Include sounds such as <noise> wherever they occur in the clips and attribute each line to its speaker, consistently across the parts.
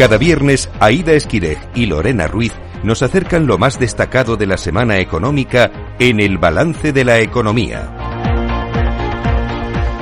Speaker 1: Cada viernes, Aida Esquireg y Lorena Ruiz nos acercan lo más destacado de la semana económica en el balance de la economía.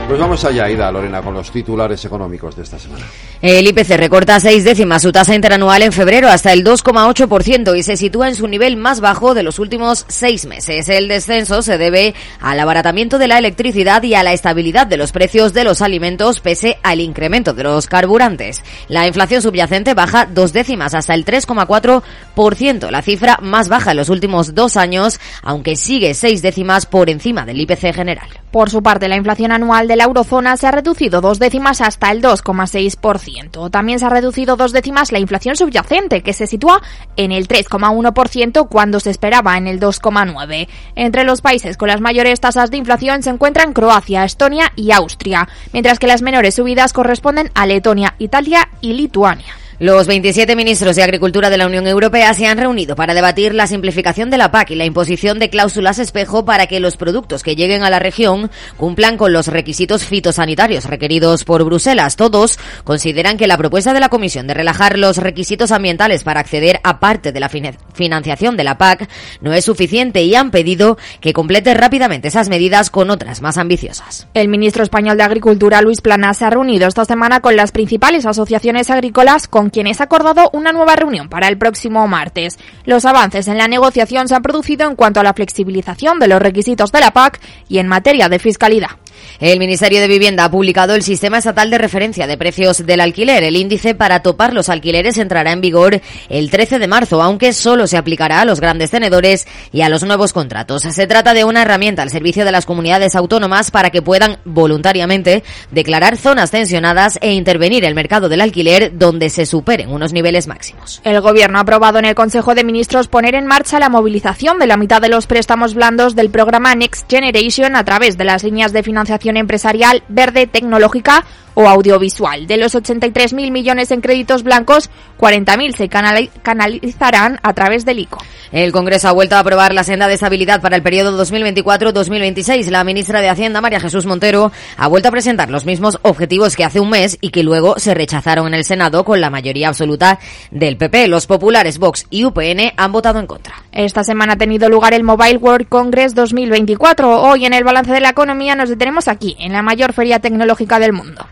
Speaker 2: Pues vamos allá, Ida, Lorena, con los titulares económicos de esta semana.
Speaker 3: El IPC recorta seis décimas su tasa interanual en febrero hasta el 2,8% y se sitúa en su nivel más bajo de los últimos seis meses. El descenso se debe al abaratamiento de la electricidad y a la estabilidad de los precios de los alimentos pese al incremento de los carburantes. La inflación subyacente baja dos décimas hasta el 3,4%, la cifra más baja en los últimos dos años, aunque sigue seis décimas por encima del IPC general.
Speaker 4: Por su parte, la inflación anual de la eurozona se ha reducido dos décimas hasta el 2,6%. También se ha reducido dos décimas la inflación subyacente, que se sitúa en el 3,1% cuando se esperaba en el 2,9%. Entre los países con las mayores tasas de inflación se encuentran Croacia, Estonia y Austria, mientras que las menores subidas corresponden a Letonia, Italia y Lituania.
Speaker 3: Los 27 ministros de Agricultura de la Unión Europea se han reunido para debatir la simplificación de la PAC y la imposición de cláusulas espejo para que los productos que lleguen a la región cumplan con los requisitos fitosanitarios requeridos por Bruselas. Todos consideran que la propuesta de la Comisión de relajar los requisitos ambientales para acceder a parte de la financiación de la PAC no es suficiente y han pedido que complete rápidamente esas medidas con otras más ambiciosas.
Speaker 4: El ministro español de Agricultura, Luis Plana, se ha reunido esta semana con las principales asociaciones agrícolas con quienes ha acordado una nueva reunión para el próximo martes. Los avances en la negociación se han producido en cuanto a la flexibilización de los requisitos de la PAC y en materia de fiscalidad.
Speaker 3: El Ministerio de Vivienda ha publicado el Sistema Estatal de Referencia de Precios del Alquiler. El índice para topar los alquileres entrará en vigor el 13 de marzo, aunque solo se aplicará a los grandes tenedores y a los nuevos contratos. Se trata de una herramienta al servicio de las comunidades autónomas para que puedan voluntariamente declarar zonas tensionadas e intervenir el mercado del alquiler donde se superen unos niveles máximos.
Speaker 4: El Gobierno ha aprobado en el Consejo de Ministros poner en marcha la movilización de la mitad de los préstamos blandos del programa Next Generation a través de las líneas de financiación empresarial verde tecnológica o audiovisual. De los 83.000 millones en créditos blancos, 40.000 se canalizarán a través del ICO.
Speaker 3: El Congreso ha vuelto a aprobar la senda de estabilidad para el periodo 2024-2026. La ministra de Hacienda, María Jesús Montero, ha vuelto a presentar los mismos objetivos que hace un mes y que luego se rechazaron en el Senado con la mayoría absoluta del PP. Los populares Vox y UPN han votado en contra.
Speaker 4: Esta semana ha tenido lugar el Mobile World Congress 2024. Hoy en el balance de la economía nos detenemos aquí, en la mayor feria tecnológica del mundo.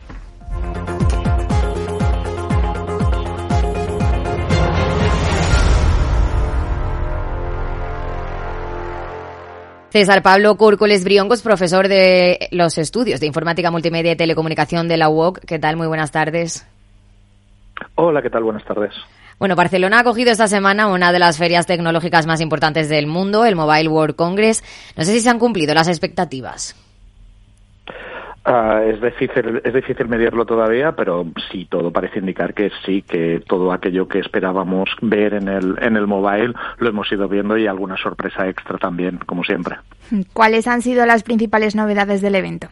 Speaker 3: César Pablo Cúrcoles Briongos, profesor de los estudios de Informática Multimedia y Telecomunicación de la UOC. ¿Qué tal? Muy buenas tardes.
Speaker 5: Hola, ¿qué tal? Buenas tardes.
Speaker 3: Bueno, Barcelona ha acogido esta semana una de las ferias tecnológicas más importantes del mundo, el Mobile World Congress. No sé si se han cumplido las expectativas.
Speaker 5: Ah, es difícil es difícil medirlo todavía, pero sí todo parece indicar que sí que todo aquello que esperábamos ver en el en el mobile lo hemos ido viendo y alguna sorpresa extra también, como siempre.
Speaker 4: ¿Cuáles han sido las principales novedades del evento?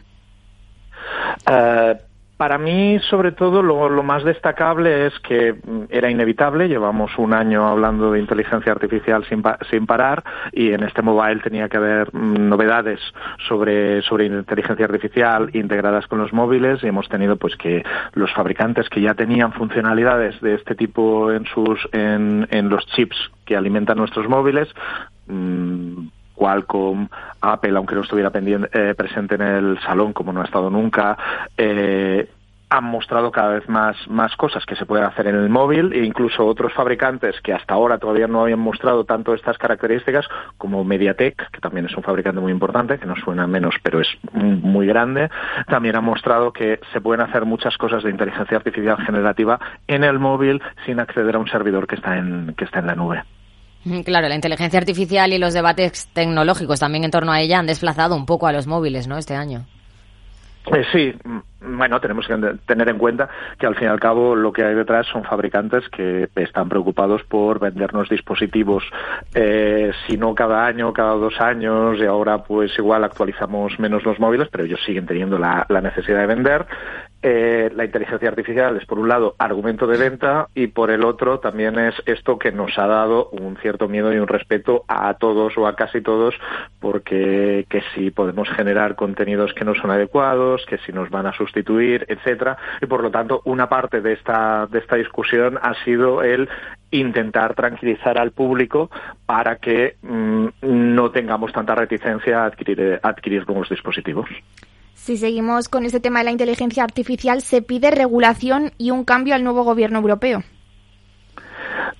Speaker 5: Uh, para mí, sobre todo, lo, más destacable es que mm, era inevitable. Llevamos un año hablando de inteligencia artificial sin, sin parar y en este mobile tenía que haber mm, novedades sobre, sobre inteligencia artificial integradas con los móviles y hemos tenido pues que los fabricantes que ya tenían funcionalidades de este tipo en sus en, en los chips que alimentan nuestros móviles mmm, Qualcomm, Apple, aunque no estuviera pendiente, eh, presente en el salón como no ha estado nunca, eh, han mostrado cada vez más, más cosas que se pueden hacer en el móvil e incluso otros fabricantes que hasta ahora todavía no habían mostrado tanto estas características como MediaTek, que también es un fabricante muy importante, que no suena menos pero es muy grande, también ha mostrado que se pueden hacer muchas cosas de inteligencia artificial generativa en el móvil sin acceder a un servidor que está en, que está en la nube. <laughs>
Speaker 3: Claro, la inteligencia artificial y los debates tecnológicos también en torno a ella han desplazado un poco a los móviles, ¿no? Este año.
Speaker 5: Eh, sí, bueno, tenemos que tener en cuenta que al fin y al cabo lo que hay detrás son fabricantes que están preocupados por vendernos dispositivos, eh, si no cada año, cada dos años, y ahora pues igual actualizamos menos los móviles, pero ellos siguen teniendo la necesidad de vender. Eh, la inteligencia artificial es por un lado argumento de venta y por el otro también es esto que nos ha dado un cierto miedo y un respeto a todos o a casi todos porque que si podemos generar contenidos que no son adecuados, que si nos van a asustar etcétera, y por lo tanto una parte de esta de esta discusión ha sido el intentar tranquilizar al público para que mm, no tengamos tanta reticencia a adquirir, a adquirir nuevos dispositivos.
Speaker 4: Si seguimos con este tema de la inteligencia artificial, se pide regulación y un cambio al nuevo gobierno europeo.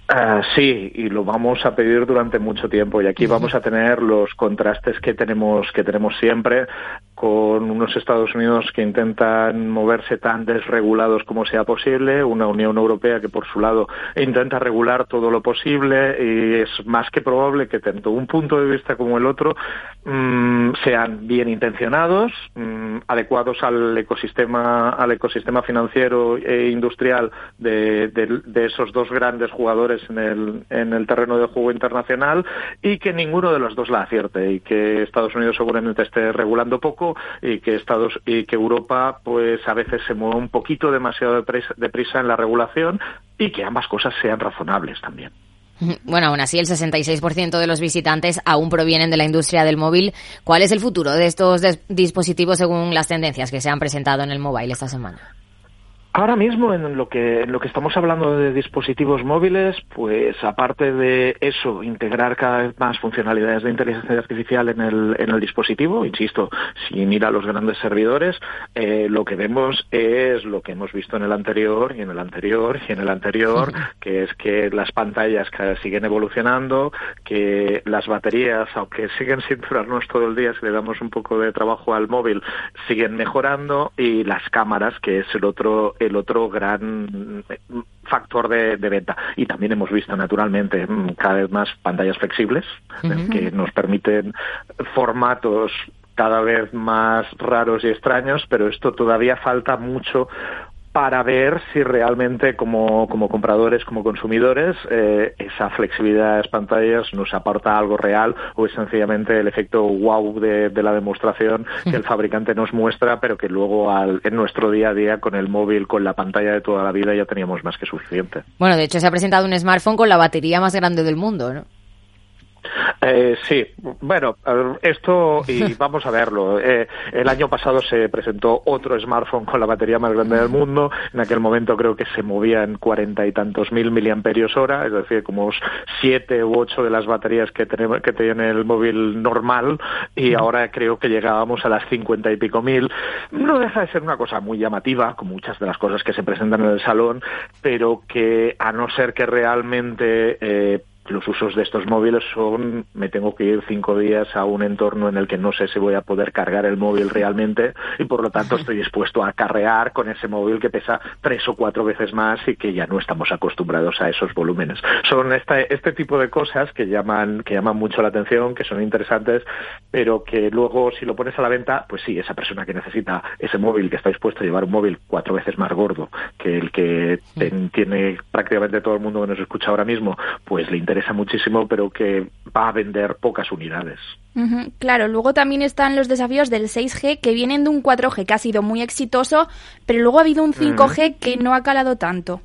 Speaker 5: Uh, sí, y lo vamos a pedir durante mucho tiempo. Y aquí vamos a tener los contrastes que tenemos que tenemos siempre con unos Estados Unidos que intentan moverse tan desregulados como sea posible, una Unión Europea que por su lado intenta regular todo lo posible y es más que probable que tanto un punto de vista como el otro mmm, sean bien intencionados, mmm, adecuados al ecosistema al ecosistema financiero e industrial de, de, de esos dos grandes jugadores en el, en el terreno de juego internacional y que ninguno de los dos la acierte y que Estados Unidos seguramente esté regulando poco y que Estados y que Europa pues a veces se mueve un poquito demasiado deprisa, deprisa en la regulación y que ambas cosas sean razonables también. <laughs>
Speaker 3: Bueno, aún así el 66% de los visitantes aún provienen de la industria del móvil. ¿Cuál es el futuro de estos dispositivos según las tendencias que se han presentado en el mobile esta semana?
Speaker 5: Ahora mismo en lo que en lo que estamos hablando de dispositivos móviles, pues aparte de eso, integrar cada vez más funcionalidades de inteligencia artificial en el en el dispositivo, insisto, sin ir a los grandes servidores, eh, lo que vemos es lo que hemos visto en el anterior y en el anterior y en el anterior, que es que las pantallas siguen evolucionando, que las baterías, aunque siguen sin durarnos todo el día, si le damos un poco de trabajo al móvil, siguen mejorando y las cámaras, que es el otro el otro gran factor de, de, venta. Y también hemos visto, naturalmente, cada vez más pantallas flexibles uh -huh. que nos permiten formatos cada vez más raros y extraños, pero esto todavía falta mucho para ver si realmente como, como compradores, como consumidores, eh, esa flexibilidad de las pantallas nos aporta algo real o es sencillamente el efecto wow de, de la demostración que el fabricante nos muestra, pero que luego al, en nuestro día a día con el móvil, con la pantalla de toda la vida ya teníamos más que suficiente.
Speaker 3: Bueno, de hecho se ha presentado un smartphone con la batería más grande del mundo, ¿no?
Speaker 5: Eh, sí, bueno, esto y <laughs> vamos a verlo. Eh, el año pasado se presentó otro smartphone con la batería más grande del mundo. En aquel momento creo que se movía en cuarenta y tantos mil miliamperios hora, es decir, como siete u ocho de las baterías que, tenemos, que tiene el móvil normal y ahora creo que llegábamos a las cincuenta y pico mil. No deja de ser una cosa muy llamativa, como muchas de las cosas que se presentan en el salón, pero que a no ser que realmente eh, los usos de estos móviles son me tengo que ir cinco días a un entorno en el que no sé si voy a poder cargar el móvil realmente y por lo tanto estoy dispuesto a carrear con ese móvil que pesa tres o cuatro veces más y que ya no estamos acostumbrados a esos volúmenes. Son este, este tipo de cosas que llaman, que llaman mucho la atención, que son interesantes, pero que luego si lo pones a la venta, pues sí, esa persona que necesita ese móvil, que está dispuesto a llevar un móvil cuatro veces más gordo que el que ten, tiene prácticamente todo el mundo que nos escucha ahora mismo, pues le interesa interesa muchísimo, pero que va a vender pocas unidades.
Speaker 4: Uh -huh, claro, luego también están los desafíos del 6G que vienen de un 4G que ha sido muy exitoso, pero luego ha habido un 5G uh -huh. que no ha calado tanto.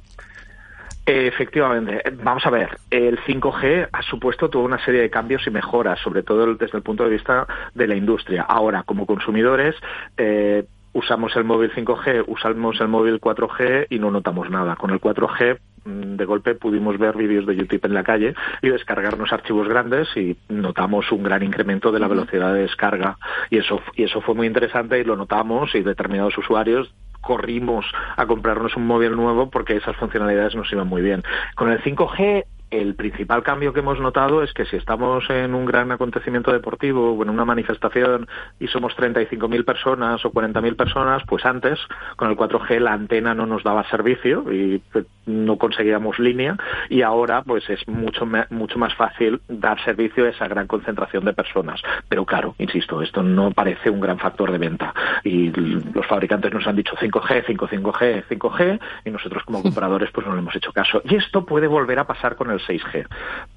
Speaker 5: Efectivamente. Vamos a ver, el 5G ha supuesto toda una serie de cambios y mejoras, sobre todo desde el punto de vista de la industria. Ahora, como consumidores, eh, usamos el móvil 5G, usamos el móvil 4G y no notamos nada. Con el 4G de golpe pudimos ver vídeos de YouTube en la calle y descargarnos archivos grandes y notamos un gran incremento de la velocidad de descarga y eso y eso fue muy interesante y lo notamos y determinados usuarios corrimos a comprarnos un móvil nuevo porque esas funcionalidades nos iban muy bien. Con el 5G el principal cambio que hemos notado es que si estamos en un gran acontecimiento deportivo o en una manifestación y somos 35.000 personas o 40.000 personas, pues antes con el 4G la antena no nos daba servicio y no conseguíamos línea y ahora pues es mucho mucho más fácil dar servicio a esa gran concentración de personas. Pero claro, insisto, esto no parece un gran factor de venta y los fabricantes nos han dicho 5G, 5, 5G, 5G y nosotros como <laughs> compradores pues no le hemos hecho caso. Y esto puede volver a pasar con el 6G,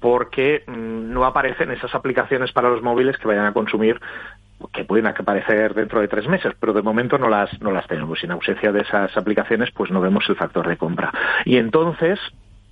Speaker 5: porque mmm, no aparecen esas aplicaciones para los móviles que vayan a consumir que pueden aparecer dentro de tres meses, pero de momento no las, no las tenemos. Y en ausencia de esas aplicaciones, pues no vemos el factor de compra. Y entonces,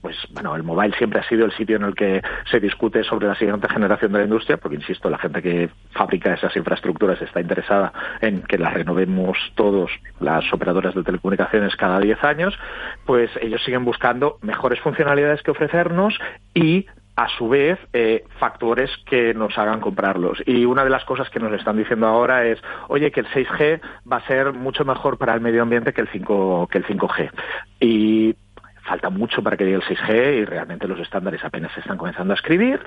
Speaker 5: pues bueno, el mobile siempre ha sido el sitio en el que se discute sobre la siguiente generación de la industria, porque insisto, la gente que fabrica esas infraestructuras está interesada en que las renovemos todos, las operadoras de telecomunicaciones, cada 10 años, pues ellos siguen buscando mejores funcionalidades que ofrecernos y a su vez eh, factores que nos hagan comprarlos. Y una de las cosas que nos están diciendo ahora es, oye, que el 6G va a ser mucho mejor para el medio ambiente que el 5 que el 5G. Y falta mucho para que llegue el 6G y realmente los estándares apenas se están comenzando a escribir,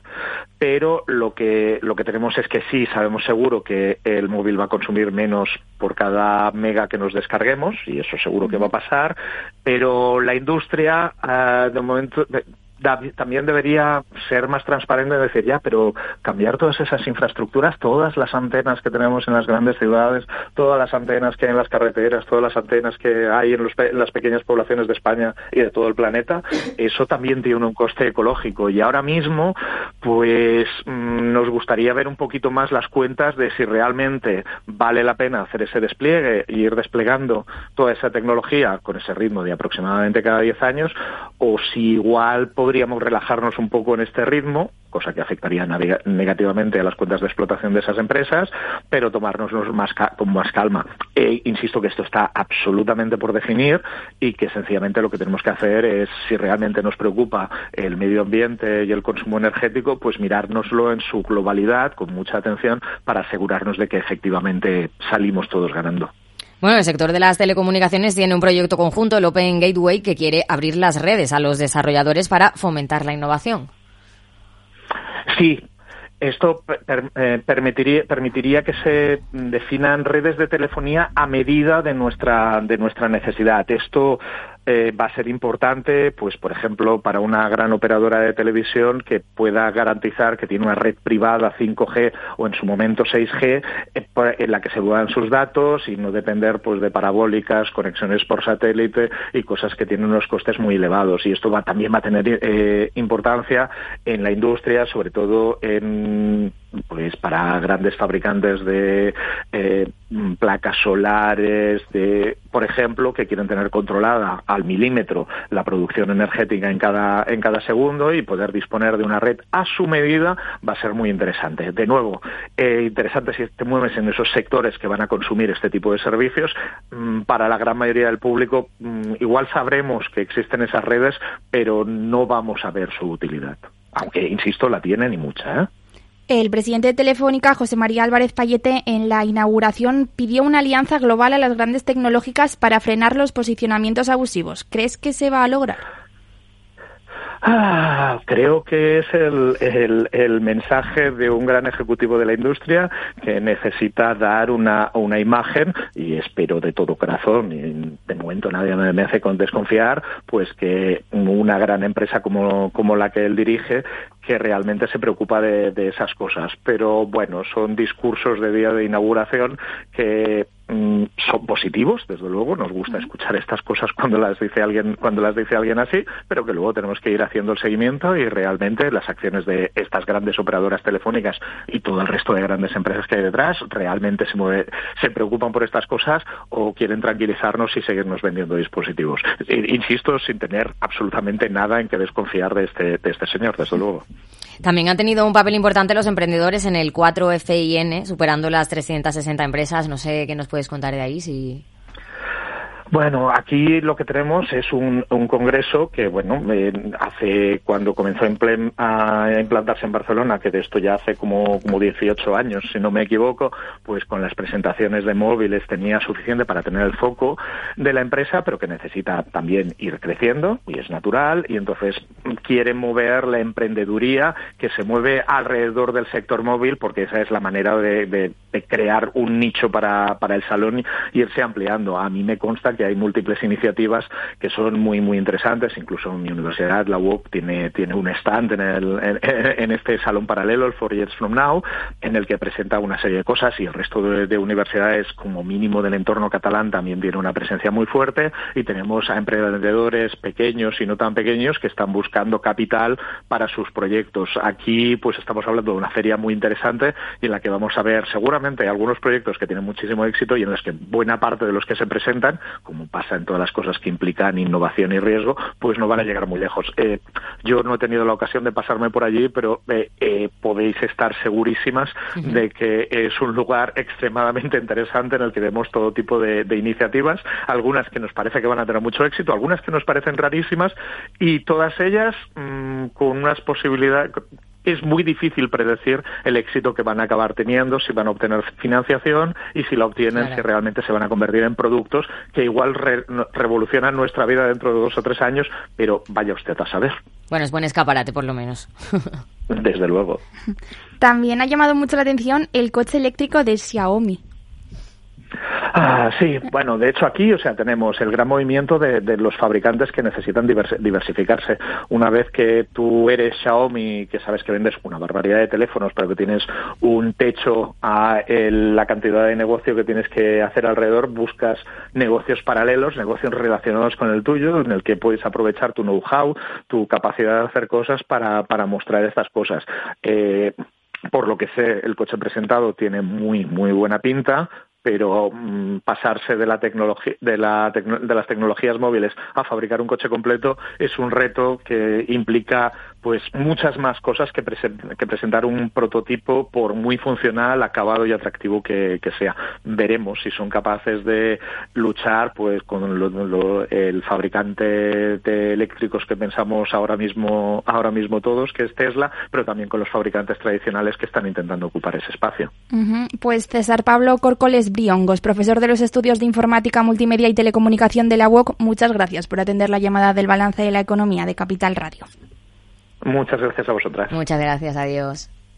Speaker 5: pero lo que lo que tenemos es que sí sabemos seguro que el móvil va a consumir menos por cada mega que nos descarguemos y eso seguro que va a pasar, pero la industria uh, de momento también debería ser más transparente y decir, ya, pero cambiar todas esas infraestructuras, todas las antenas que tenemos en las grandes ciudades, todas las antenas que hay en las carreteras, todas las antenas que hay en, las pequeñas poblaciones de España y de todo el planeta, eso también tiene un coste ecológico. Y ahora mismo, pues mm, gustaría ver un poquito más las cuentas de si realmente vale la pena hacer ese despliegue y ir desplegando toda esa tecnología con ese ritmo de aproximadamente cada 10 años, o si igual podríamos relajarnos un poco en este ritmo, cosa que afectaría negativamente a las cuentas de explotación de esas empresas, pero tomárnoslo más con más calma. E insisto que esto está absolutamente por definir y que sencillamente lo que tenemos que hacer es, si realmente nos preocupa el medio ambiente y el consumo energético, pues mirárnoslo en su globalidad con mucha atención para asegurarnos de que efectivamente salimos todos ganando.
Speaker 3: Bueno, el sector de las telecomunicaciones tiene un proyecto conjunto, el Open Gateway, que quiere abrir las redes a los desarrolladores para fomentar la innovación.
Speaker 5: Sí, esto eh, permitiría, permitiría, que se definan redes de telefonía a medida de nuestra, de nuestra necesidad. Esto eh, va a ser importante, pues por ejemplo, para una gran operadora de televisión que pueda garantizar que tiene una red privada 5G o en su momento 6G eh, en la que se muevan sus datos y no depender pues de parabólicas, conexiones por satélite y cosas que tienen unos costes muy elevados. Y esto va, también va a tener eh, importancia en la industria, sobre todo en pues para grandes fabricantes de eh, placas solares, de, por ejemplo, que quieren tener controlada al milímetro la producción energética en cada, en cada segundo y poder disponer de una red a su medida va a ser muy interesante. De nuevo, eh, interesante si te mueves en esos sectores que van a consumir este tipo de servicios. Mm, para la gran mayoría del público, mm, igual sabremos que existen esas redes, pero no vamos a ver su utilidad. Aunque, insisto, la tienen y mucha. ¿eh?
Speaker 4: El presidente de Telefónica, José María Álvarez Payete, en la inauguración pidió una alianza global a las grandes tecnológicas para frenar los posicionamientos abusivos. ¿Crees que se va a lograr?
Speaker 5: Ah, creo que es el, el, mensaje de un gran ejecutivo de la industria que necesita dar una, una imagen y espero de todo corazón y de momento nadie me hace con desconfiar pues que una gran empresa como, como la que él dirige que realmente se preocupa de, esas cosas. Pero bueno son discursos de día de inauguración que son positivos, desde luego, nos gusta escuchar estas cosas cuando las dice alguien, cuando las dice alguien así, pero que luego tenemos que ir haciendo el seguimiento y realmente las acciones de estas grandes operadoras telefónicas y todo el resto de grandes empresas que hay detrás realmente se mueve, se preocupan por estas cosas o quieren tranquilizarnos y seguirnos vendiendo dispositivos. Insisto, sin tener absolutamente nada en que desconfiar de este, de este señor, desde luego.
Speaker 3: También han tenido un papel importante los emprendedores en el 4FIN, superando las 360 empresas. No sé qué nos puedes contar de ahí, si...
Speaker 5: Bueno, aquí lo que tenemos es un, congreso que, bueno, hace cuando comenzó a, implantarse en Barcelona, que de esto ya hace como, como 18 años, si no me equivoco, pues con las presentaciones de móviles tenía suficiente para tener el foco de la empresa, pero que necesita también ir creciendo, y es natural, y entonces quiere mover la emprendeduría que se mueve alrededor del sector móvil, porque esa es la manera de, de crear un nicho para, para el salón y irse ampliando. A mí me consta que hay múltiples iniciativas que son muy, muy interesantes. Incluso mi universidad, la UOC, tiene, tiene un stand en, el, en, <laughs> este salón paralelo, el Four Years From Now, en el que presenta una serie de cosas y el resto de, universidades, como mínimo del entorno catalán, también tiene una presencia muy fuerte y tenemos a emprendedores pequeños y no tan pequeños que están buscando capital para sus proyectos. Aquí, pues estamos hablando de una feria muy interesante y en la que vamos a ver seguramente algunos proyectos que tienen muchísimo éxito y en los que buena parte de los que se presentan como pasa en todas las cosas que implican innovación y riesgo, pues no van a llegar muy lejos. Eh, yo no he tenido la ocasión de pasarme por allí, pero eh, eh, podéis estar segurísimas de que es un lugar extremadamente interesante en el que vemos todo tipo de, iniciativas, algunas que nos parece que van a tener mucho éxito, algunas que nos parecen rarísimas y todas ellas mm, con unas posibilidades es muy difícil predecir el éxito que van a acabar teniendo, si van a obtener financiación y si la obtienen, si realmente se van a convertir en productos que igual revolucionan nuestra vida dentro de dos o tres años, pero vaya usted a saber.
Speaker 3: Bueno, es buen escaparate por lo menos.
Speaker 5: Desde luego.
Speaker 6: También ha llamado mucho la atención el coche eléctrico de Xiaomi.
Speaker 5: Ah, sí, bueno, de hecho aquí, o sea, tenemos el gran movimiento de, los fabricantes que necesitan diversificarse. Una vez que tú eres Xiaomi, que sabes que vendes una barbaridad de teléfonos, pero que tienes un techo a la cantidad de negocio que tienes que hacer alrededor, buscas negocios paralelos, negocios relacionados con el tuyo, en el que puedes aprovechar tu know-how, tu capacidad de hacer cosas para, para mostrar estas cosas. Eh, por lo que sé, el coche presentado tiene muy, muy buena pinta pero mm, pasarse de la tecnología de, la de las tecnologías móviles a fabricar un coche completo es un reto que implica pues muchas más cosas que, que presentar un prototipo por muy funcional, acabado y atractivo que, sea. Veremos si son capaces de luchar pues con el fabricante de eléctricos que pensamos ahora mismo ahora mismo todos, que es Tesla, pero también con los fabricantes tradicionales que están intentando ocupar ese espacio.
Speaker 6: Pues César Pablo Corcoles Briongos, profesor de los estudios de informática, multimedia y telecomunicación de la UOC, muchas gracias por atender la llamada del balance de la economía de Capital Radio.
Speaker 5: Muchas gracias a vosotras.
Speaker 3: Muchas gracias, adiós.